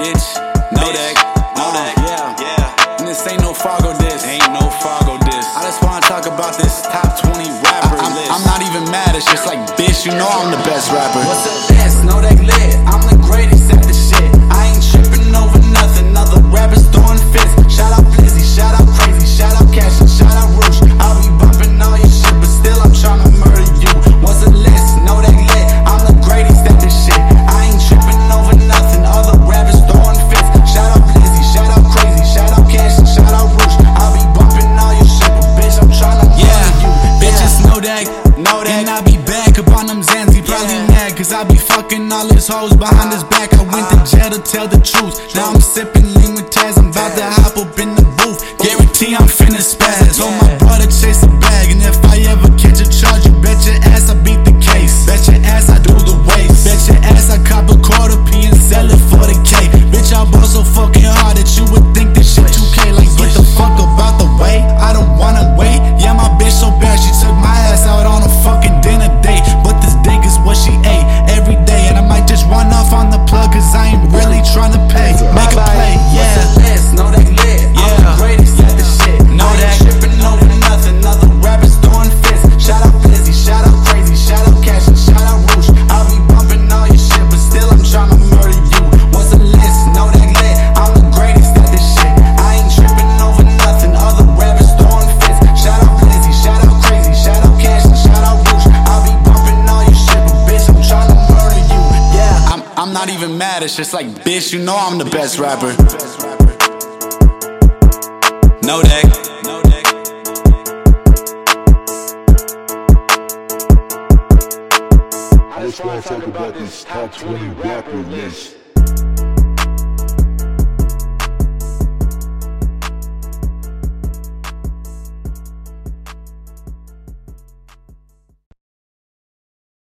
bitch. Know that. Know uh, that. Yeah. Yeah. And this ain't no Fargo diss. Ain't no Fargo diss. I just wanna talk about this top 20 rapper I, I, list. I'm not even mad. It's just like, bitch, you know I'm the best rapper. What's the best? Know that list. I be fucking all his hoes behind his back. I went to jail to tell the truth. on the not even mad. It's just like, bitch, you know I'm the best rapper. No deck. Let's go talk about this top 20 rapper list.